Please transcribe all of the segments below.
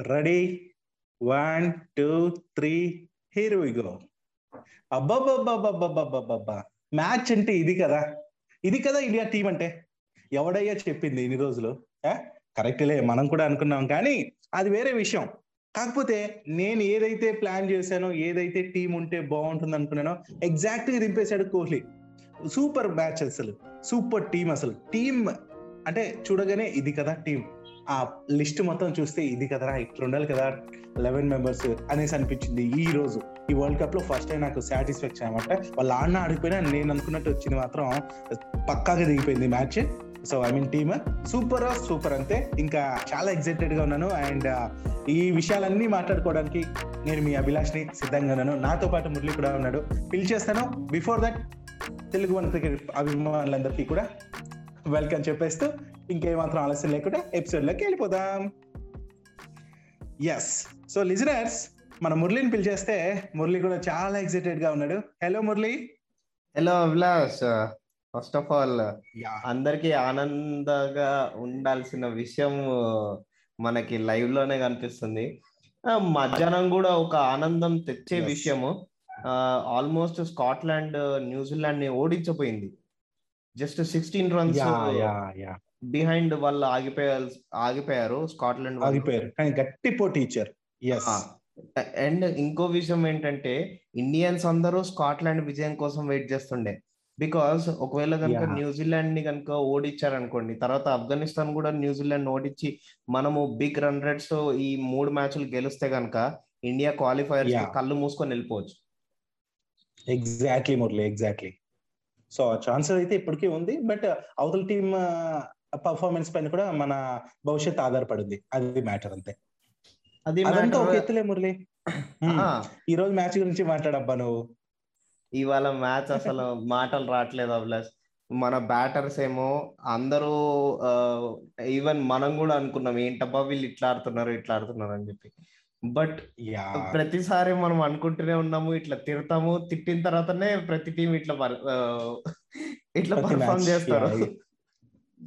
Ready one two three here we go అబ్బాబ్బాబ్బాబ్బాబ్బాబ్బా match అంటే ఇది కదా. ఇది కదా ఇండియా టీం అంటే. ఎవడయ్యా చెప్పింది ఇన్ని రోజులు? కరెక్ట్లే మనం కూడా అనుకున్నాం కానీ అది వేరే విషయం. కాకపోతే నేను ఏదైతే ప్లాన్ చేశానో ఏదైతే టీం ఉంటే బాగుంటుంది అనుకున్నానో ఎగ్జాక్ట్లీ దింపేశాడు కోహ్లీ. సూపర్ మ్యాచ్ అసలు. సూపర్ టీం అసలు. టీం అంటే చూడగానే ఇది కదా టీం ఆ లిస్ట్ మొత్తం చూస్తే ఇది కదరా ఇప్పుడు ఉండాలి కదా లెవెన్ మెంబర్స్ అనేసి అనిపించింది ఈ రోజు. ఈ వరల్డ్ కప్లో ఫస్ట్ టైం నాకు సాటిస్ఫాక్షన్ అనమాట. వాళ్ళు ఆడిన ఆడిపోయినా నేను అనుకున్నట్టు వచ్చింది మాత్రం పక్కాగా దిగిపోయింది match so I mean team super super అంతే. ఇంకా చాలా ఎక్సైటెడ్గా ఉన్నాను. అండ్ uh, ఈ విషయాలన్నీ మాట్లాడుకోవడానికి నేను మీ అభిలాష్ని సిద్ధంగా ఉన్నాను. నాతో పాటు మురళి కూడా ఉన్నాడు. పిలిచేస్తాను. Before that Telugu one cricket అభిమానులందరికీ కూడా వెల్కమ్ చెప్పేస్తూ ఇంకేమాత్రం ఆలస్యం లేకుండా ఎపిసోడ్లోకి వెళ్ళిపోదాం. ఎస్ సో లిజనర్స్ మన మురళిని పిలిచేస్తే మురళి కూడా చాలా ఎక్సైటెడ్గా ఉన్నాడు. Hello Murali. Hello Abhilash. First of all అందరికి ఆనందంగా ఉండాల్సిన విషయం మనకి లైవ్లోనే కనిపిస్తుంది. మధ్యాహ్నం కూడా ఒక ఆనందం తెచ్చే విషయము. ఆల్మోస్ట్ స్కాట్లాండ్ న్యూజిలాండ్ని ఓడించపోయింది జస్ట్ సిక్స్టీన్ రన్స్ బిహైండ్ వాళ్ళు ఆగిపోయారు ఆగిపోయారు స్కాట్లాండ్ ఆగిపోయారు. కానీ గట్టి పోటీ ఇచ్చారు. అండ్ ఇంకో విషయం ఏంటంటే ఇండియన్స్ అందరూ స్కాట్లాండ్ విజయం కోసం వెయిట్ చేస్తుండే. బికాస్ ఒకవేళ కనుక న్యూజిలాండ్ని కనుక ఓడించారు అనుకోండి తర్వాత ఆఫ్ఘనిస్తాన్ కూడా న్యూజిలాండ్ ఓడించి మనము బిగ్ రన్ రేట్స్ ఈ మూడు మ్యాచ్లు గెలిస్తే కనుక ఇండియా క్వాలిఫైర్ కళ్ళు మూసుకొని వెళ్ళిపోవచ్చు. Exactly Murali. Exactly so chances అయితే ఇప్పటికీ ఉంది. బట్ అవతల టీమ్ పర్ఫార్మెన్స్ పైన కూడా మన భవిష్యత్ ఆధారపడింది. అది మ్యాటర్ అంతే. అది అదంతా ఒక ఎత్తులే మురళి. ఈ రోజు మ్యాచ్ గురించి మాట్లాడబ్బా నువ్వు. ఇవాళ మ్యాచ్ అసలు మాటలు రావట్లేదు అభిలాష్. మన బ్యాటర్స్ ఏమో అందరూ ఈవెన్ మనం కూడా అనుకున్నాం ఏంటబ్బా వీళ్ళు ఇట్లా ఆడుతున్నారు ఇట్లా ఆడుతున్నారు అని చెప్పి. బట్ ప్రతిసారి మనం అనుకుంటూనే ఉన్నాము ఇట్లా తిడతాము తిట్టిన తర్వాతనే ప్రతి టీం ఇట్లా ఇట్లా పర్ఫామ్ చేస్తారు.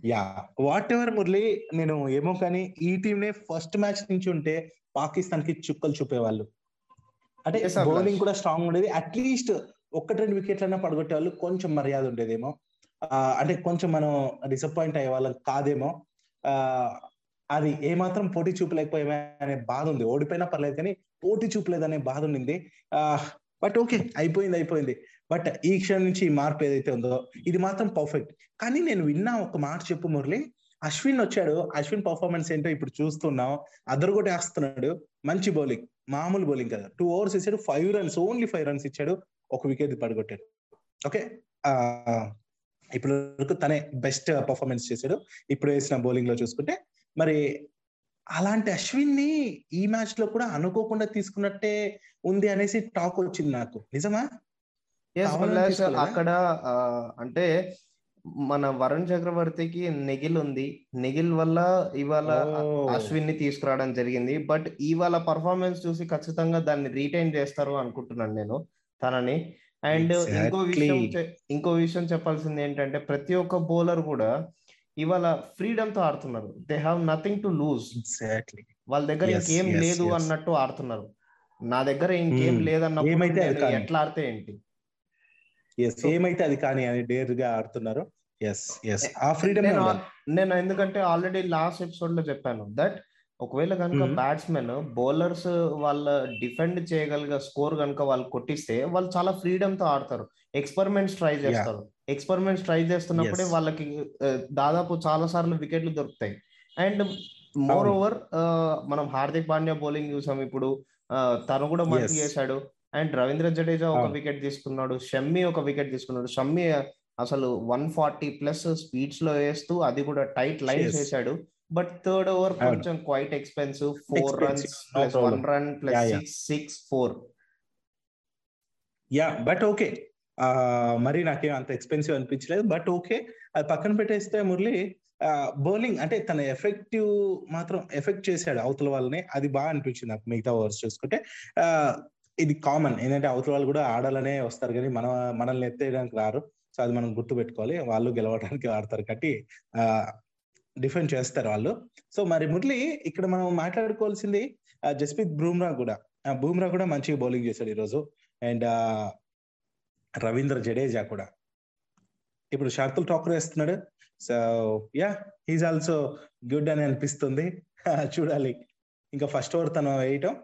యా వాట్ ఎవర్ మురళి నేను ఏమో కానీ ఈ టీం నే ఫస్ట్ మ్యాచ్ నుంచి ఉంటే పాకిస్తాన్కి చుక్కలు చూపేవాళ్ళు. అంటే బౌలింగ్ కూడా స్ట్రాంగ్ ఉండేది. అట్లీస్ట్ ఒక్కటి రెండు వికెట్లైనా పడగొట్టే వాళ్ళు కొంచెం మర్యాద ఉండేదేమో. అంటే కొంచెం మనం డిసప్పాయింట్ అయ్యే వాళ్ళం కాదేమో. అది ఏమాత్రం పోటీ చూపలేకపోయామే అనే బాధ ఉంది. ఓడిపోయినా పర్లేదు కానీ పోటీ చూపలేదనే బాధ ఉండింది. బట్ ఓకే అయిపోయింది అయిపోయింది. బట్ ఈ క్షణం నుంచి ఈ మార్పు ఏదైతే ఉందో ఇది మాత్రం పర్ఫెక్ట్ కానీ నేను విన్నా ఒక మాట చెప్పు మురళి. అశ్విన్ వచ్చాడు. అశ్విన్ పర్ఫార్మెన్స్ ఏంటో ఇప్పుడు చూస్తున్నాం. అదరు కూడా వేస్తున్నాడు మంచి బౌలింగ్ మామూలు బౌలింగ్ కదా. టూ ఓవర్స్ ఇచ్చాడు five runs only five runs ఇచ్చాడు. ఒక వికెట్ పడగొట్టాడు. ఓకే ఇప్పుడు వరకు తనే బెస్ట్ పర్ఫార్మెన్స్ చేశాడు. ఇప్పుడు వేసిన బౌలింగ్లో చూసుకుంటే. మరి అలాంటి అశ్విన్ని ఈ మ్యాచ్లో కూడా అనుకోకుండా తీసుకున్నట్టే ఉంది అనేసి టాక్ వచ్చింది నాకు. నిజమా? అక్కడ అంటే మన వరుణ్ చక్రవర్తికి నెగిల్ ఉంది. నెగిల్ వల్ల ఇవాళ అశ్విన్ని తీసుకురావడం జరిగింది. బట్ ఇవాళ పర్ఫార్మెన్స్ చూసి ఖచ్చితంగా దాన్ని రీటైన్ చేస్తారు అనుకుంటున్నాను నేను తనని. అండ్ ఇంకో విషయం ఇంకో విషయం చెప్పాల్సింది ఏంటంటే ప్రతి ఒక్క బౌలర్ కూడా ఇవాళ ఫ్రీడమ్తో ఆడుతున్నారు they have nothing to lose వాళ్ళ దగ్గర ఇంకేం లేదు అన్నట్టు ఆడుతున్నారు. నా దగ్గర ఇంకేం లేదన్నప్పుడు ఎట్లా ఆడితే ఏంటి? ఏమైతే అది కానీ అని డేర్గా ఆడుతున్నారు ఎస్ ఎస్ ఆ ఫ్రీడమ్ నేను ఎందుకంటే ఆల్రెడీ లాస్ట్ ఎపిసోడ్లో చెప్పాను దట్ ఒకవేళ కనుక బ్యాట్స్మెన్ బౌలర్స్ వాళ్ళ డిఫెండ్ చేయగలిగే స్కోర్ కనుక వాళ్ళు కొట్టిస్తే వాళ్ళు చాలా ఫ్రీడమ్తో ఆడతారు. ఎక్స్పెరిమెంట్స్ ట్రై చేస్తారు. ఎక్స్పెరిమెంట్స్ ట్రై చేస్తున్నప్పుడే వాళ్ళకి దాదాపు చాలా సార్లు వికెట్లు దొరుకుతాయి. అండ్ మోర్ ఓవర్ మనం హార్దిక్ పాండ్యా బౌలింగ్ చూసాం ఇప్పుడు. తను కూడా మంచి చేశాడు. అండ్ రవీంద్ర జడేజా ఒక వికెట్ తీసుకున్నాడు. షమ్మి ఒక వికెట్ తీసుకున్నాడు. షమ్మి అసలు వన్ ఫార్టీ ప్లస్ స్పీడ్స్లో వేస్తూ అది కూడా టైట్ లైన్స్ వేసాడు బట్ థర్డ్ ఓవర్ కొంచెం quite expensive. Four runs plus one run plus six six four. Yeah but okay మరి నాకేం అంత ఎక్స్పెన్సివ్ అనిపించలేదు. బట్ ఓకే అది పక్కన పెట్టేస్తే మురళి బౌలింగ్ అంటే తన ఎఫెక్టివ్ మాత్రం ఎఫెక్ట్ చేశాడు అవతల వాళ్ళని. అది బాగా అనిపించింది నాకు మిగతా ఓవర్స్ చూసుకుంటే. ఇది కామన్ ఏంటంటే అవతల వాళ్ళు కూడా ఆడాలనే వస్తారు కానీ మన మనల్ని ఎత్తేయడానికి రారు. సో అది మనం గుర్తు పెట్టుకోవాలి వాళ్ళు గెలవడానికి ఆడతారు కాబట్టి డిఫెండ్ చేస్తారు వాళ్ళు. సో మరి మురళి ఇక్కడ మనం మాట్లాడుకోవాల్సింది జస్ప్రీత్ బూమ్రా కూడా. బూమ్రా కూడా మంచిగా బౌలింగ్ చేశాడు ఈరోజు. అండ్ రవీంద్ర జడేజా కూడా. ఇప్పుడు షార్తుల్ టాకర్ వేస్తున్నాడు. So yeah he's also good అని అనిపిస్తుంది. చూడాలి. ఇంకా ఫస్ట్ ఓవర్ తను వేయటం.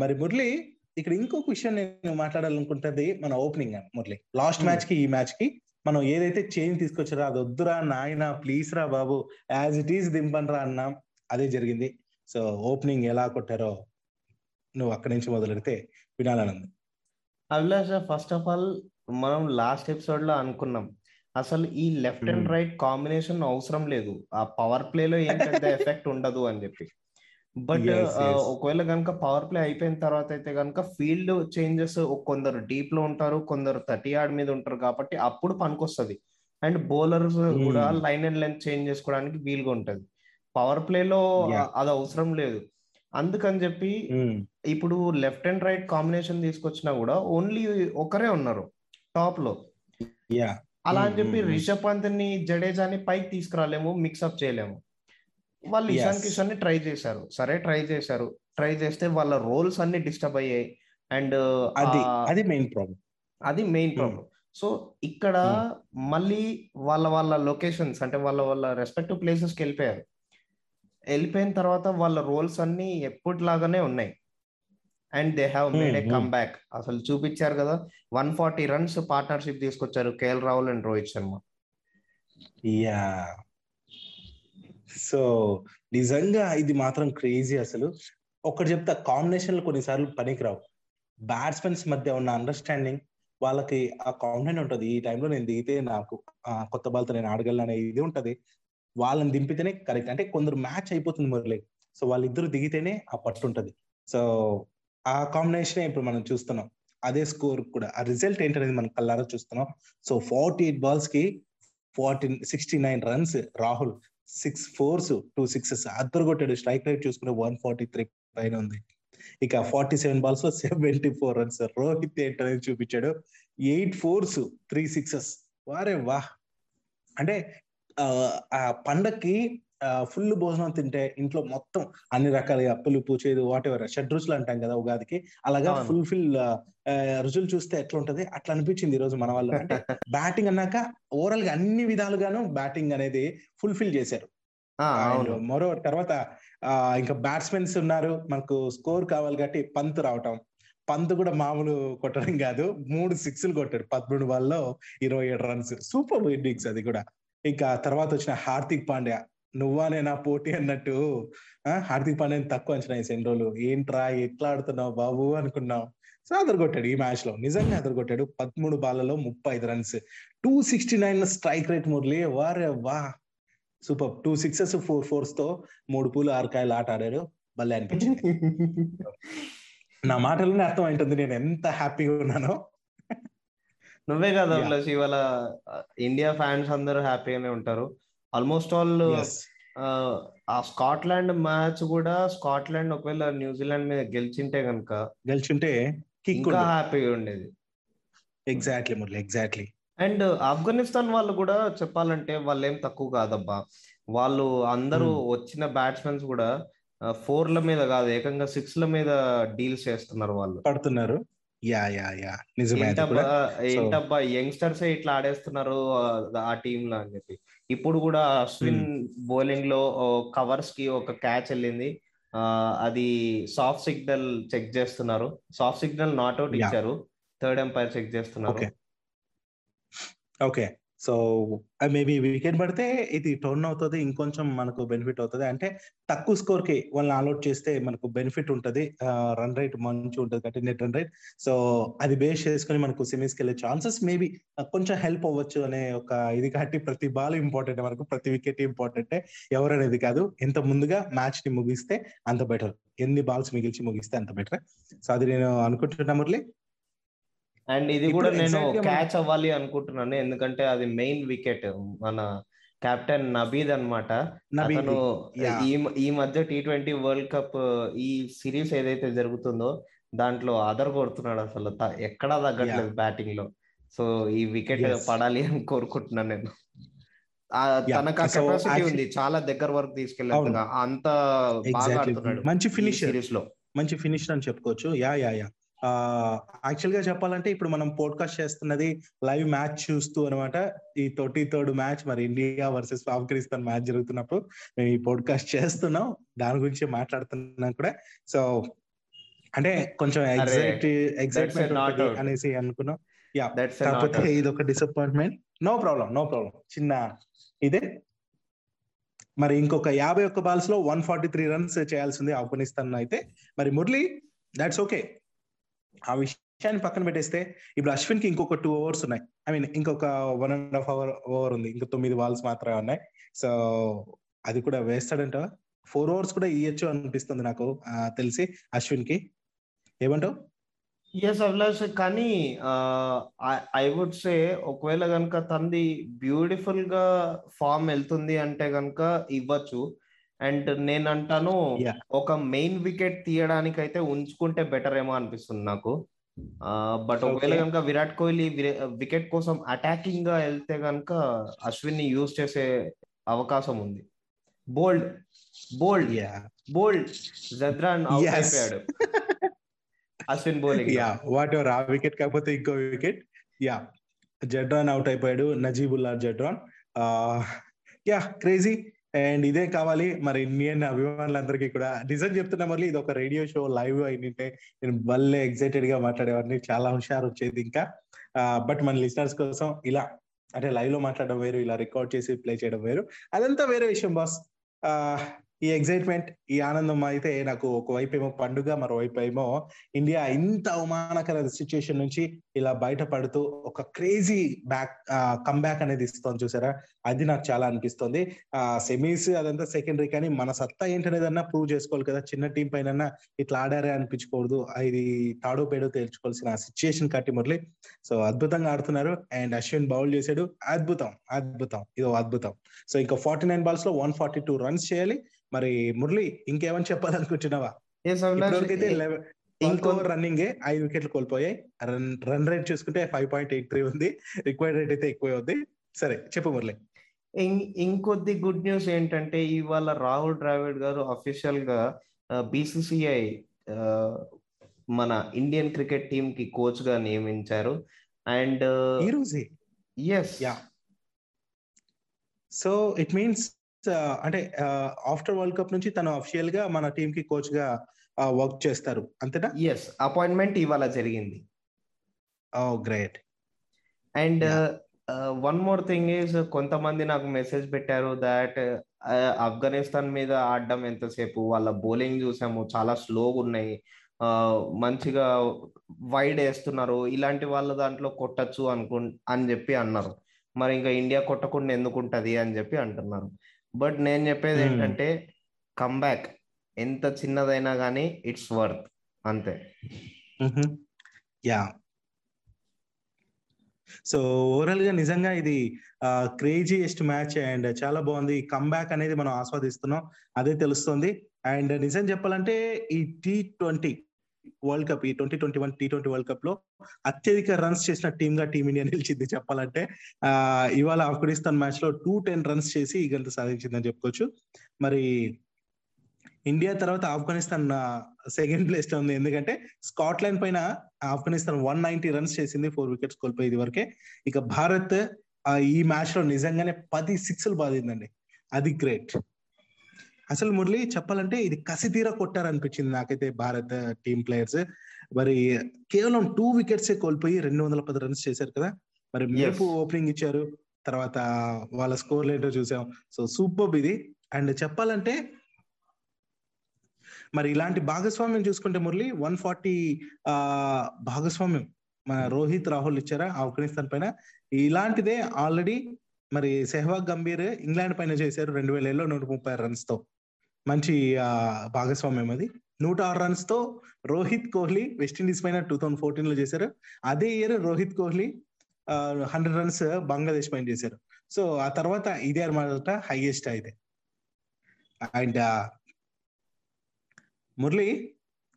మరి మురళి ఇక్కడ ఇంకొక విషయం నేను మాట్లాడాలనుకుంటుంది మన ఓపెనింగ్ మురళి. Last Hmm. మ్యాచ్కి ఈ మ్యాచ్కి మనం ఏదైతే చేంజ్ తీసుకొచ్చారో అది వద్దురా నాయన ప్లీజ్ రా బాబు యాజ్ ఇట్ ఈస్ దింపండి రా అన్నాం అదే జరిగింది. సో ఓపెనింగ్ ఎలా కొట్టారో నువ్వు అక్కడి నుంచి మొదలెడితే వినాలని ఉంది అభిలాష ఫస్ట్ ఆఫ్ ఆల్ మనం లాస్ట్ ఎపిసోడ్లో అనుకున్నాం. అసలు ఈ left and Hmm. Right combination అవసరం లేదు. ఆ పవర్ ప్లే లో ఏం పెద్ద ఎఫెక్ట్ ఉండదు అని చెప్పి. But yes. ఒకవేళ కనుక పవర్ ప్లే అయిపోయిన తర్వాత అయితే కనుక ఫీల్డ్ చేంజెస్ కొందరు డీప్లో ఉంటారు కొందరు థర్టీ యార్డ్ మీద ఉంటారు కాబట్టి అప్పుడు పనికొస్తుంది అండ్ బౌలర్స్. కూడా లైన్ అండ్ లెంత్ చేంజ్ చేసుకోవడానికి వీలుగా ఉంటది పవర్ ప్లే లో Yeah. అది అవసరం లేదు అందుకని చెప్పి Hmm. ఇప్పుడు లెఫ్ట్ అండ్ రైట్ కాంబినేషన్ తీసుకొచ్చినా కూడా ఓన్లీ ఒకరే ఉన్నారు టాప్లో అలా అని Hmm, చెప్పి hmm. రిషబ్ పంత్ని జడేజాని పైకి తీసుకురాలేము మిక్స్అప్ చేయలేము వాళ్ళు ఇషాన్. కిషన్ని ట్రై చేశారు. సరే ట్రై చేశారు. ట్రై చేస్తే వాళ్ళ రోల్స్ అన్ని డిస్టర్బ్ అయ్యాయి. అండ్ అది అది మెయిన్ ప్రాబ్లం అది మెయిన్ ప్రాబ్లం సో ఇక్కడ మళ్ళీ వాళ్ళ వాళ్ళ లొకేషన్స్ అంటే వాళ్ళ వాళ్ళ రెస్పెక్టివ్ ప్లేసెస్కి వెళ్ళిపోయారు. వెళ్ళిపోయిన తర్వాత వాళ్ళ రోల్స్ అన్ని ఎప్పటిలాగానే ఉన్నాయి. And they have made a Hmm, hmm. Come back అసలు చూపించారు కదా వన్ ఫార్టీ రన్స్ పార్ట్నర్షిప్ తీసుకొచ్చారు KL Rahul and Rohit Sharma. Yeah so నిజంగా ఇది మాత్రం క్రేజీ అసలు. ఒకటి చెప్తా కాంబినేషన్లు కొన్నిసార్లు పనికిరావు. బ్యాట్స్మెన్స్ మధ్య ఉన్న అండర్స్టాండింగ్ వాళ్ళకి ఆ కాంబినేషన్ ఉంటుంది. ఈ టైంలో నేను దిగితే నాకు కొత్త బాల్తో నేను ఆడగలను అనే ఇది ఉంటుంది. వాళ్ళని దింపితేనే కరెక్ట్ అంటే కొందరు మ్యాచ్ అయిపోతుంది మురళి. సో వాళ్ళిద్దరు దిగితేనే ఆ పట్టు ఉంటుంది. సో ఆ కాంబినేషన్ ఇప్పుడు మనం చూస్తున్నాం. అదే స్కోర్ కూడా. ఆ రిజల్ట్ ఏంటనేది మనం కల్లారా చూస్తున్నాం. So forty eight బాల్స్కి forty sixty nine runs Rahul. Six fours two sixes అద్దరు కొట్టాడు స్ట్రైక్ రేట్ చూసుకుంటే వన్ ఫార్టీ త్రీ పైన ఉంది. ఇక ఫార్టీ సెవెన్ బాల్స్లో సెవెంటీ ఫోర్ రన్స్. రోహిత్ ఏంటనేది చూపించాడు. Eight fours three sixes. వారే వా అంటే ఆ, ఆ పండక్కి ఫుల్ భోజనం తింటే ఇంట్లో మొత్తం అన్ని రకాలుగా పులుపు చేదు వాట్ ఎవర్ షడ్ రుచులు అంటాం కదా ఉగాదికి. అలాగా అవును. ఫుల్ ఫిల్ రుచులు చూస్తే ఎట్లా ఉంటది అట్లా అనిపించింది ఈ రోజు మన వాళ్ళు అంటే బ్యాటింగ్ అన్నాక ఓవరాల్గా అన్ని విధాలుగాను బ్యాటింగ్ అనేది ఫుల్ఫిల్ చేశారు. మరో తర్వాత ఇంకా బ్యాట్స్మెన్స్ ఉన్నారు. మనకు స్కోర్ కావాలి కాబట్టి పంత్ రావటం. పంత్ కూడా మామూలు కొట్టడం కాదు. మూడు సిక్స్లు కొట్టాడు పదమూడు బాల్లో ఇరవై ఏడు రన్స్ సూపర్ ఇన్నింగ్స్ అది కూడా. ఇంకా తర్వాత వచ్చిన హార్దిక్ పాండ్యా. నువ్వానే నా పోటీ అన్నట్టు హార్దిక్ పాండ్యాని తక్కువ అంచనా వేసి ఎన్ని రోజులు? ఏంట్రా ఎట్లా ఆడుతున్నావు బాబు అనుకున్నాం సో అదరు కొట్టాడు ఈ మ్యాచ్లో నిజంగా అదరు కొట్టాడు పదమూడు బాల్లలో ముప్పై ఐదు runs. Two sixty nine strike rate Murali. వారే వా. సూపర్. టూ సిక్సెస్ ఫోర్ ఫోర్స్తో మూడు పూలు ఆరు కాయలు ఆట ఆడాడు. భలే అనిపించింది. నా మాటలోనే అర్థం అయింటుంది నేను ఎంత హ్యాపీగా ఉన్నానో. నువ్వే కదా ఇవాళ ఇండియా ఫ్యాన్స్ అందరూ హ్యాపీగానే ఉంటారు. Almost all. ఆ స్కాట్లాండ్ మ్యాచ్ కూడా స్కాట్లాండ్ ఒకవేళ న్యూజిలాండ్ మీద గెలిచింటే గనుక గెలిచుంటే ఇంకా హ్యాపీగా ఉండేది. Exactly Murali exactly and Afghanistan వాళ్ళు కూడా చెప్పాలంటే వాళ్ళు ఏం తక్కువ కాదబ్బా. వాళ్ళు అందరూ వచ్చిన బ్యాట్స్మెన్స్ కూడా ఫోర్ల మీద కాదు ఏకంగా సిక్స్ ల మీద డీల్స్ చేస్తున్నారు వాళ్ళు. పడుతున్నారు. Yeah yeah yeah. నిజమే ఏంటబ్బా యంగ్స్టర్స్ ఇట్లా ఆడేస్తున్నారు ఆ- టీమ్లో అని చెప్పి. ఇప్పుడు కూడా అశ్విన్ బౌలింగ్లో కవర్స్కి ఒక క్యాచ్ వెళ్ళింది. అది సాఫ్ట్ సిగ్నల్ చెక్ చేస్తున్నారు. Soft signal not out Yeah. ఇచ్చారు. థర్డ్ ఎంపైర్ చెక్ చేస్తున్నారు. ఓకే. సో మేబీ వీకెండ్ పడితే ఇది టర్న్ అవుతుంది ఇంకొంచెం మనకు బెనిఫిట్ అవుతుంది. అంటే తక్కువ స్కోర్కి వాళ్ళని ఆల్అౌట్ చేస్తే మనకు బెనిఫిట్ ఉంటుంది. రన్ రేట్ మంచి ఉంటుంది కాబట్టి నెట్ రన్ రేట్. సో అది బేస్ చేసుకుని మనకు సెమీస్కి వెళ్ళే ఛాన్సెస్ మేబీ కొంచెం హెల్ప్ అవ్వచ్చు అనే ఒక ఇది కాబట్టి ప్రతి బాల్ ఇంపార్టెంట్ మనకు ప్రతి వికెట్ ఇంపార్టెంట్. ఎవరనేది కాదు. ఎంత ముందుగా మ్యాచ్ని ముగిస్తే అంత బెటర్. ఎన్ని బాల్స్ మిగిల్చి ముగిస్తే అంత బెటర్. సో అది నేను అనుకుంటున్నా మురళి. అండ్ ఇది కూడా నేను క్యాచ్ అవ్వాలి అనుకుంటున్నాను. ఎందుకంటే అది మెయిన్ వికెట్ మన కెప్టెన్ నబీద్ అన్నమాట. నబీద్ అతను. ఈ మధ్య టీ ట్వంటీ వరల్డ్ కప్ ఈ సిరీస్ ఏదైతే జరుగుతుందో దాంట్లో అదర్ కొడుతున్నాడు అసలు. ఎక్కడా తగ్గట్లేదు బ్యాటింగ్లో. సో ఈ వికెట్. పడాలి అని కోరుకుంటున్నాను నేను. తనకు కెపాసిటీ ఉంది. చాలా దగ్గర వరకు తీసుకెళ్ళేంతగా అంత బాగా ఆడుతున్నాడు మంచి ఫినిష్ సిరీస్లో. మంచి ఫినిష్ అని చెప్పుకోవచ్చు. Yeah yeah yeah. యాక్చువల్గా చెప్పాలంటే ఇప్పుడు మనం పోడ్కాస్ట్ చేస్తున్నది లైవ్ మ్యాచ్ చూస్తూ అనమాట ఈ తొట్టి థర్డ్ మ్యాచ్ మరి ఇండియా వర్సెస్ ఆఫ్ఘనిస్తాన్ మ్యాచ్ జరుగుతున్నప్పుడు మేము ఈ పోడ్కాస్ట్ చేస్తున్నాం. దాని గురించి మాట్లాడుతున్నాం కూడా. సో అంటే కొంచెం ఎగ్జైట్ ఎగ్జైట్మెంట్ అనేసి అనుకున్నాం. యా కాకపోతే ఇది ఒక disappointment no problem no problem చిన్న ఇదే. మరి ఇంకొక యాభై ఒక్క బాల్స్లో వన్ ఫార్టీ త్రీ రన్స్ చేయాల్సింది ఆఫ్ఘనిస్తాన్ అయితే. మరి మురళి దాట్స్ ఓకే ఆ విషయాన్ని పక్కన పెట్టేస్తే ఇప్పుడు అశ్విన్కి ఇంకొక టూ ఓవర్స్ ఉన్నాయి. ఐ మీన్ ఇంకొక one and half hour over ఉంది. ఇంకా తొమ్మిది బాల్స్ మాత్రమే ఉన్నాయి. సో అది కూడా వేస్తాడంట. ఫోర్ ఓవర్స్ కూడా ఇయ్యచ్చు అనిపిస్తుంది నాకు తెలిసి అశ్విన్కి ఏమంటావు? ఎస్ అభిలాష్ కానీ ఐ వుడ్ సే ఒకవేళ కనుక తనది బ్యూటిఫుల్గా ఫామ్ వెళ్తుంది అంటే కనుక ఇవ్వచ్చు. అండ్ నేను అంటాను ఒక మెయిన్ వికెట్ తీయడానికి అయితే ఉంచుకుంటే బెటర్ ఏమో అనిపిస్తుంది నాకు. బట్ ఒకవేళ కనుక విరాట్ కోహ్లీ వికెట్ కోసం అటాకింగ్గా వెళ్తే కనుక అశ్విన్ని యూజ్ చేసే అవకాశం ఉంది. బోల్డ్ బోల్డ్ బోల్డ్ జద్రాన్ అయిపోయాడు. Ashwin bowling yeah what ever ఆ వికెట్ కాకపోతే ఇంకో వికెట్ యా జడ్రాన్ అవుట్ అయిపోయాడు. Najibullah Zadran yeah crazy and ఇదే కావాలి. మరి ఇండియన్ అభిమానులందరికీ కూడా. నిజం చెప్తున్నా మళ్ళీ ఇది ఒక రేడియో షో లైవ్ అయిందంటే నేను భలే ఎక్సైటెడ్గా మాట్లాడేవాడిని. చాలా హుషారు వచ్చేది ఇంకా. బట్ మన లిసనర్స్ కోసం ఇలా అంటే లైవ్లో మాట్లాడడం వేరు ఇలా రికార్డ్ చేసి ప్లే చేయడం వేరు. అదంతా వేరే విషయం బాస్. ఈ ఎగ్జైట్మెంట్ ఈ ఆనందం అయితే నాకు ఒకవైపు ఏమో పండుగ మరోవైపు ఏమో ఇండియా ఇంత అవమానకర సిచ్యుయేషన్ నుంచి ఇలా బయటపడుతూ ఒక క్రేజీ బ్యాక్ కమ్బ్యాక్ అనేది ఇస్తుంది చూసారా? అది నాకు చాలా అనిపిస్తుంది. ఆ సెమీస్ అదంతా సెకండరీ కానీ మన సత్తా ఏంటనేదన్నా ప్రూవ్ చేసుకోవాలి కదా. చిన్న టీం పైన ఇట్లా ఆడారే అనిపించకూడదు. ఇది తాడో పేడో తేల్చుకోవాల్సిన సిచ్యుయేషన్ కట్టి మురళి. సో అద్భుతంగా ఆడుతున్నారు. అండ్ అశ్విన్ బౌల్ చేశాడు. అద్భుతం అద్భుతం ఇదో అద్భుతం. సో ఇంకా ఫార్టీ నైన్ బాల్స్లో వన్ ఫార్టీ టూ రన్స్ చేయాలి. మరి మురళి ఇంకేమని చెప్పాలనుకుంటున్నావా? ఇంకో రన్నింగ్ ఐదు వికెట్లు కోల్పోయాయి. రన్ రన్ రేట్ చూసుకుంటే ఫైవ్ పాయింట్ ఎయిట్ త్రీ ఉంది. రిక్వైర్డ్ రేట్ అయితే ఎక్కువ ఉంది. సరే చెప్పు మురళి. ఇంకొద్ది గుడ్ న్యూస్ ఏంటంటే ఇవాళ రాహుల్ ద్రావిడ్ గారు అఫీషియల్గా బీసీసీఐ మన ఇండియన్ క్రికెట్ టీమ్కి కోచ్గా నియమించారు. అండ్ ఈ రోజే? Yes yeah. So it means అంటే ఆఫ్టర్ వరల్డ్ కప్ నుంచి తను అఫిషియల్గా మన టీం కి కోచ్గా వర్క్ చేస్తారు. అంతేనా? ఎస్ అపాయింట్మెంట్ ఇవాళ జరిగింది. ఓ great. And one more thing is కొంతమంది నాకు మెసేజ్ పెట్టారు దాట్ ఆఫ్ఘనిస్తాన్ మీద ఆడడం ఎంతసేపు వాళ్ళ బౌలింగ్ చూసాము చాలా స్లోగా ఉన్నాయి. మంచిగా వైడ్ వేస్తున్నారు. ఇలాంటి వాళ్ళ దాంట్లో కొట్టచ్చు అనుకు అని చెప్పి అన్నారు. మరి ఇంకా ఇండియా కొట్టకుండా ఎందుకుంటది అని చెప్పి అంటున్నారు. బట్ నేను చెప్పేది ఏంటంటే కమ్బ్యాక్ ఎంత చిన్నదైనా కానీ ఇట్స్ వర్త్ అంతే. యా సో ఓవరాల్గా నిజంగా ఇది క్రేజీయెస్ట్ మ్యాచ్ అండ్ చాలా బాగుంది. కమ్బ్యాక్ అనేది మనం ఆస్వాదిస్తున్నాం. అదే తెలుస్తుంది. అండ్ నిజం చెప్పాలంటే ఈ టీ ట్వంటీ వరల్డ్ కప్ ఈ twenty twenty one T twenty world కప్లో అత్యధిక రన్స్ చేసిన టీమ్గా టీమిండియా నిలిచింది చెప్పాలంటే. ఆ ఇవాళ ఆఫ్ఘనిస్తాన్ మ్యాచ్లో టూ టెన్ రన్స్ చేసి ఈ గంట సాధించిందని చెప్పుకోవచ్చు. మరి ఇండియా తర్వాత ఆఫ్ఘనిస్తాన్ సెకండ్ ప్లేస్లో ఉంది. ఎందుకంటే స్కాట్లాండ్ పైన ఆఫ్ఘనిస్తాన్ వన్ నైన్టీ రన్స్ చేసింది ఫోర్ వికెట్స్ కోల్పోయేది వరకే. ఇక భారత్ ఈ మ్యాచ్లో నిజంగానే పది సిక్స్లు బాధిందండి అది గ్రేట్ అసలు మురళి చెప్పాలంటే ఇది కసి తీరా కొట్టారనిపించింది నాకైతే భారత్ టీమ్ ప్లేయర్స్ మరి కేవలం టూ వికెట్స్ కోల్పోయి రెండు వందల పది రన్స్ చేశారు కదా? మరి మేపు ఓపెనింగ్ ఇచ్చారు తర్వాత వాళ్ళ స్కోర్ ఏంటో చూసాం. సో సూపర్ ఇది. అండ్ చెప్పాలంటే మరి ఇలాంటి భాగస్వామ్యం చూసుకుంటే మురళి వన్ ఫార్టీ భాగస్వామ్యం మన రోహిత్ రాహుల్ ఇచ్చారా ఆఫ్ఘనిస్తాన్ పైన? ఇలాంటిదే ఆల్రెడీ మరి సెహ్వాగ్ గంభీర్ ఇంగ్లాండ్ పైన చేశారు రెండు వేల ఏళ్ళలో నూట ముప్పై రన్స్తో. మంచి భాగస్వామ్యం అది. నూట ఆరు రన్స్తో రోహిత్ కోహ్లీ వెస్టిండీస్ పైన టూ థౌసండ్ ఫోర్టీన్లో చేశారు. అదే year Rohit Kohli hundred runs Bangladesh పైన చేశారు. సో ఆ తర్వాత ఇదే అనమాట హైయెస్ట్ అయితే. అండ్ మురళి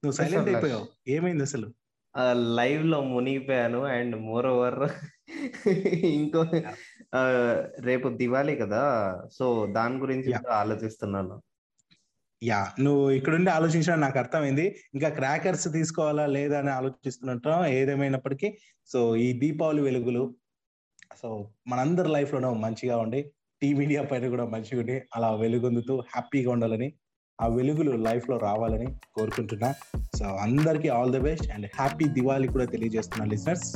నువ్వు సైలెంట్ అయిపోయావు. ఏమైంది అసలు? లైవ్లో మునిగిపోయాను అండ్ మోర్ ఓవర్ ఇంకో రేపు దివాళీ కదా. సో దాని గురించి ఆలోచిస్తున్నాను. యా నువ్వు ఇక్కడుండి ఆలోచించడం నాకు అర్థమైంది. ఇంకా క్రాకర్స్ తీసుకోవాలా లేదా అని ఆలోచిస్తున్నట్టు ఏదేమైనప్పటికీ. సో ఈ దీపావళి వెలుగులు సో మనందరి లైఫ్ లోనూ మంచిగా ఉండి టీ మీడియా పైన కూడా మంచిగా ఉండి అలా వెలుగొందుతూ హ్యాపీగా ఉండాలని ఆ వెలుగులు లైఫ్లో రావాలని కోరుకుంటున్నా. సో అందరికీ all the best and happy Diwali కూడా తెలియజేస్తున్నా listeners.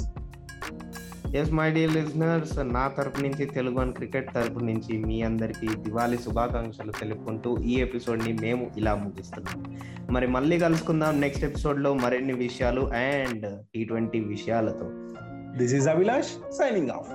Yes my dear listeners నా తరపు నుంచి తెలుగు అండ్ క్రికెట్ తరపు నుంచి మీ అందరికీ దివాళీ శుభాకాంక్షలు తెలుపుకుంటూ ఈ ఎపిసోడ్ని మేము ఇలా ముగిస్తున్నాం. మరి మళ్ళీ కలుసుకుందాం నెక్స్ట్ ఎపిసోడ్లో మరిన్ని విషయాలు అండ్ టీ ట్వంటీ విషయాలతో. This is Abhilash signing off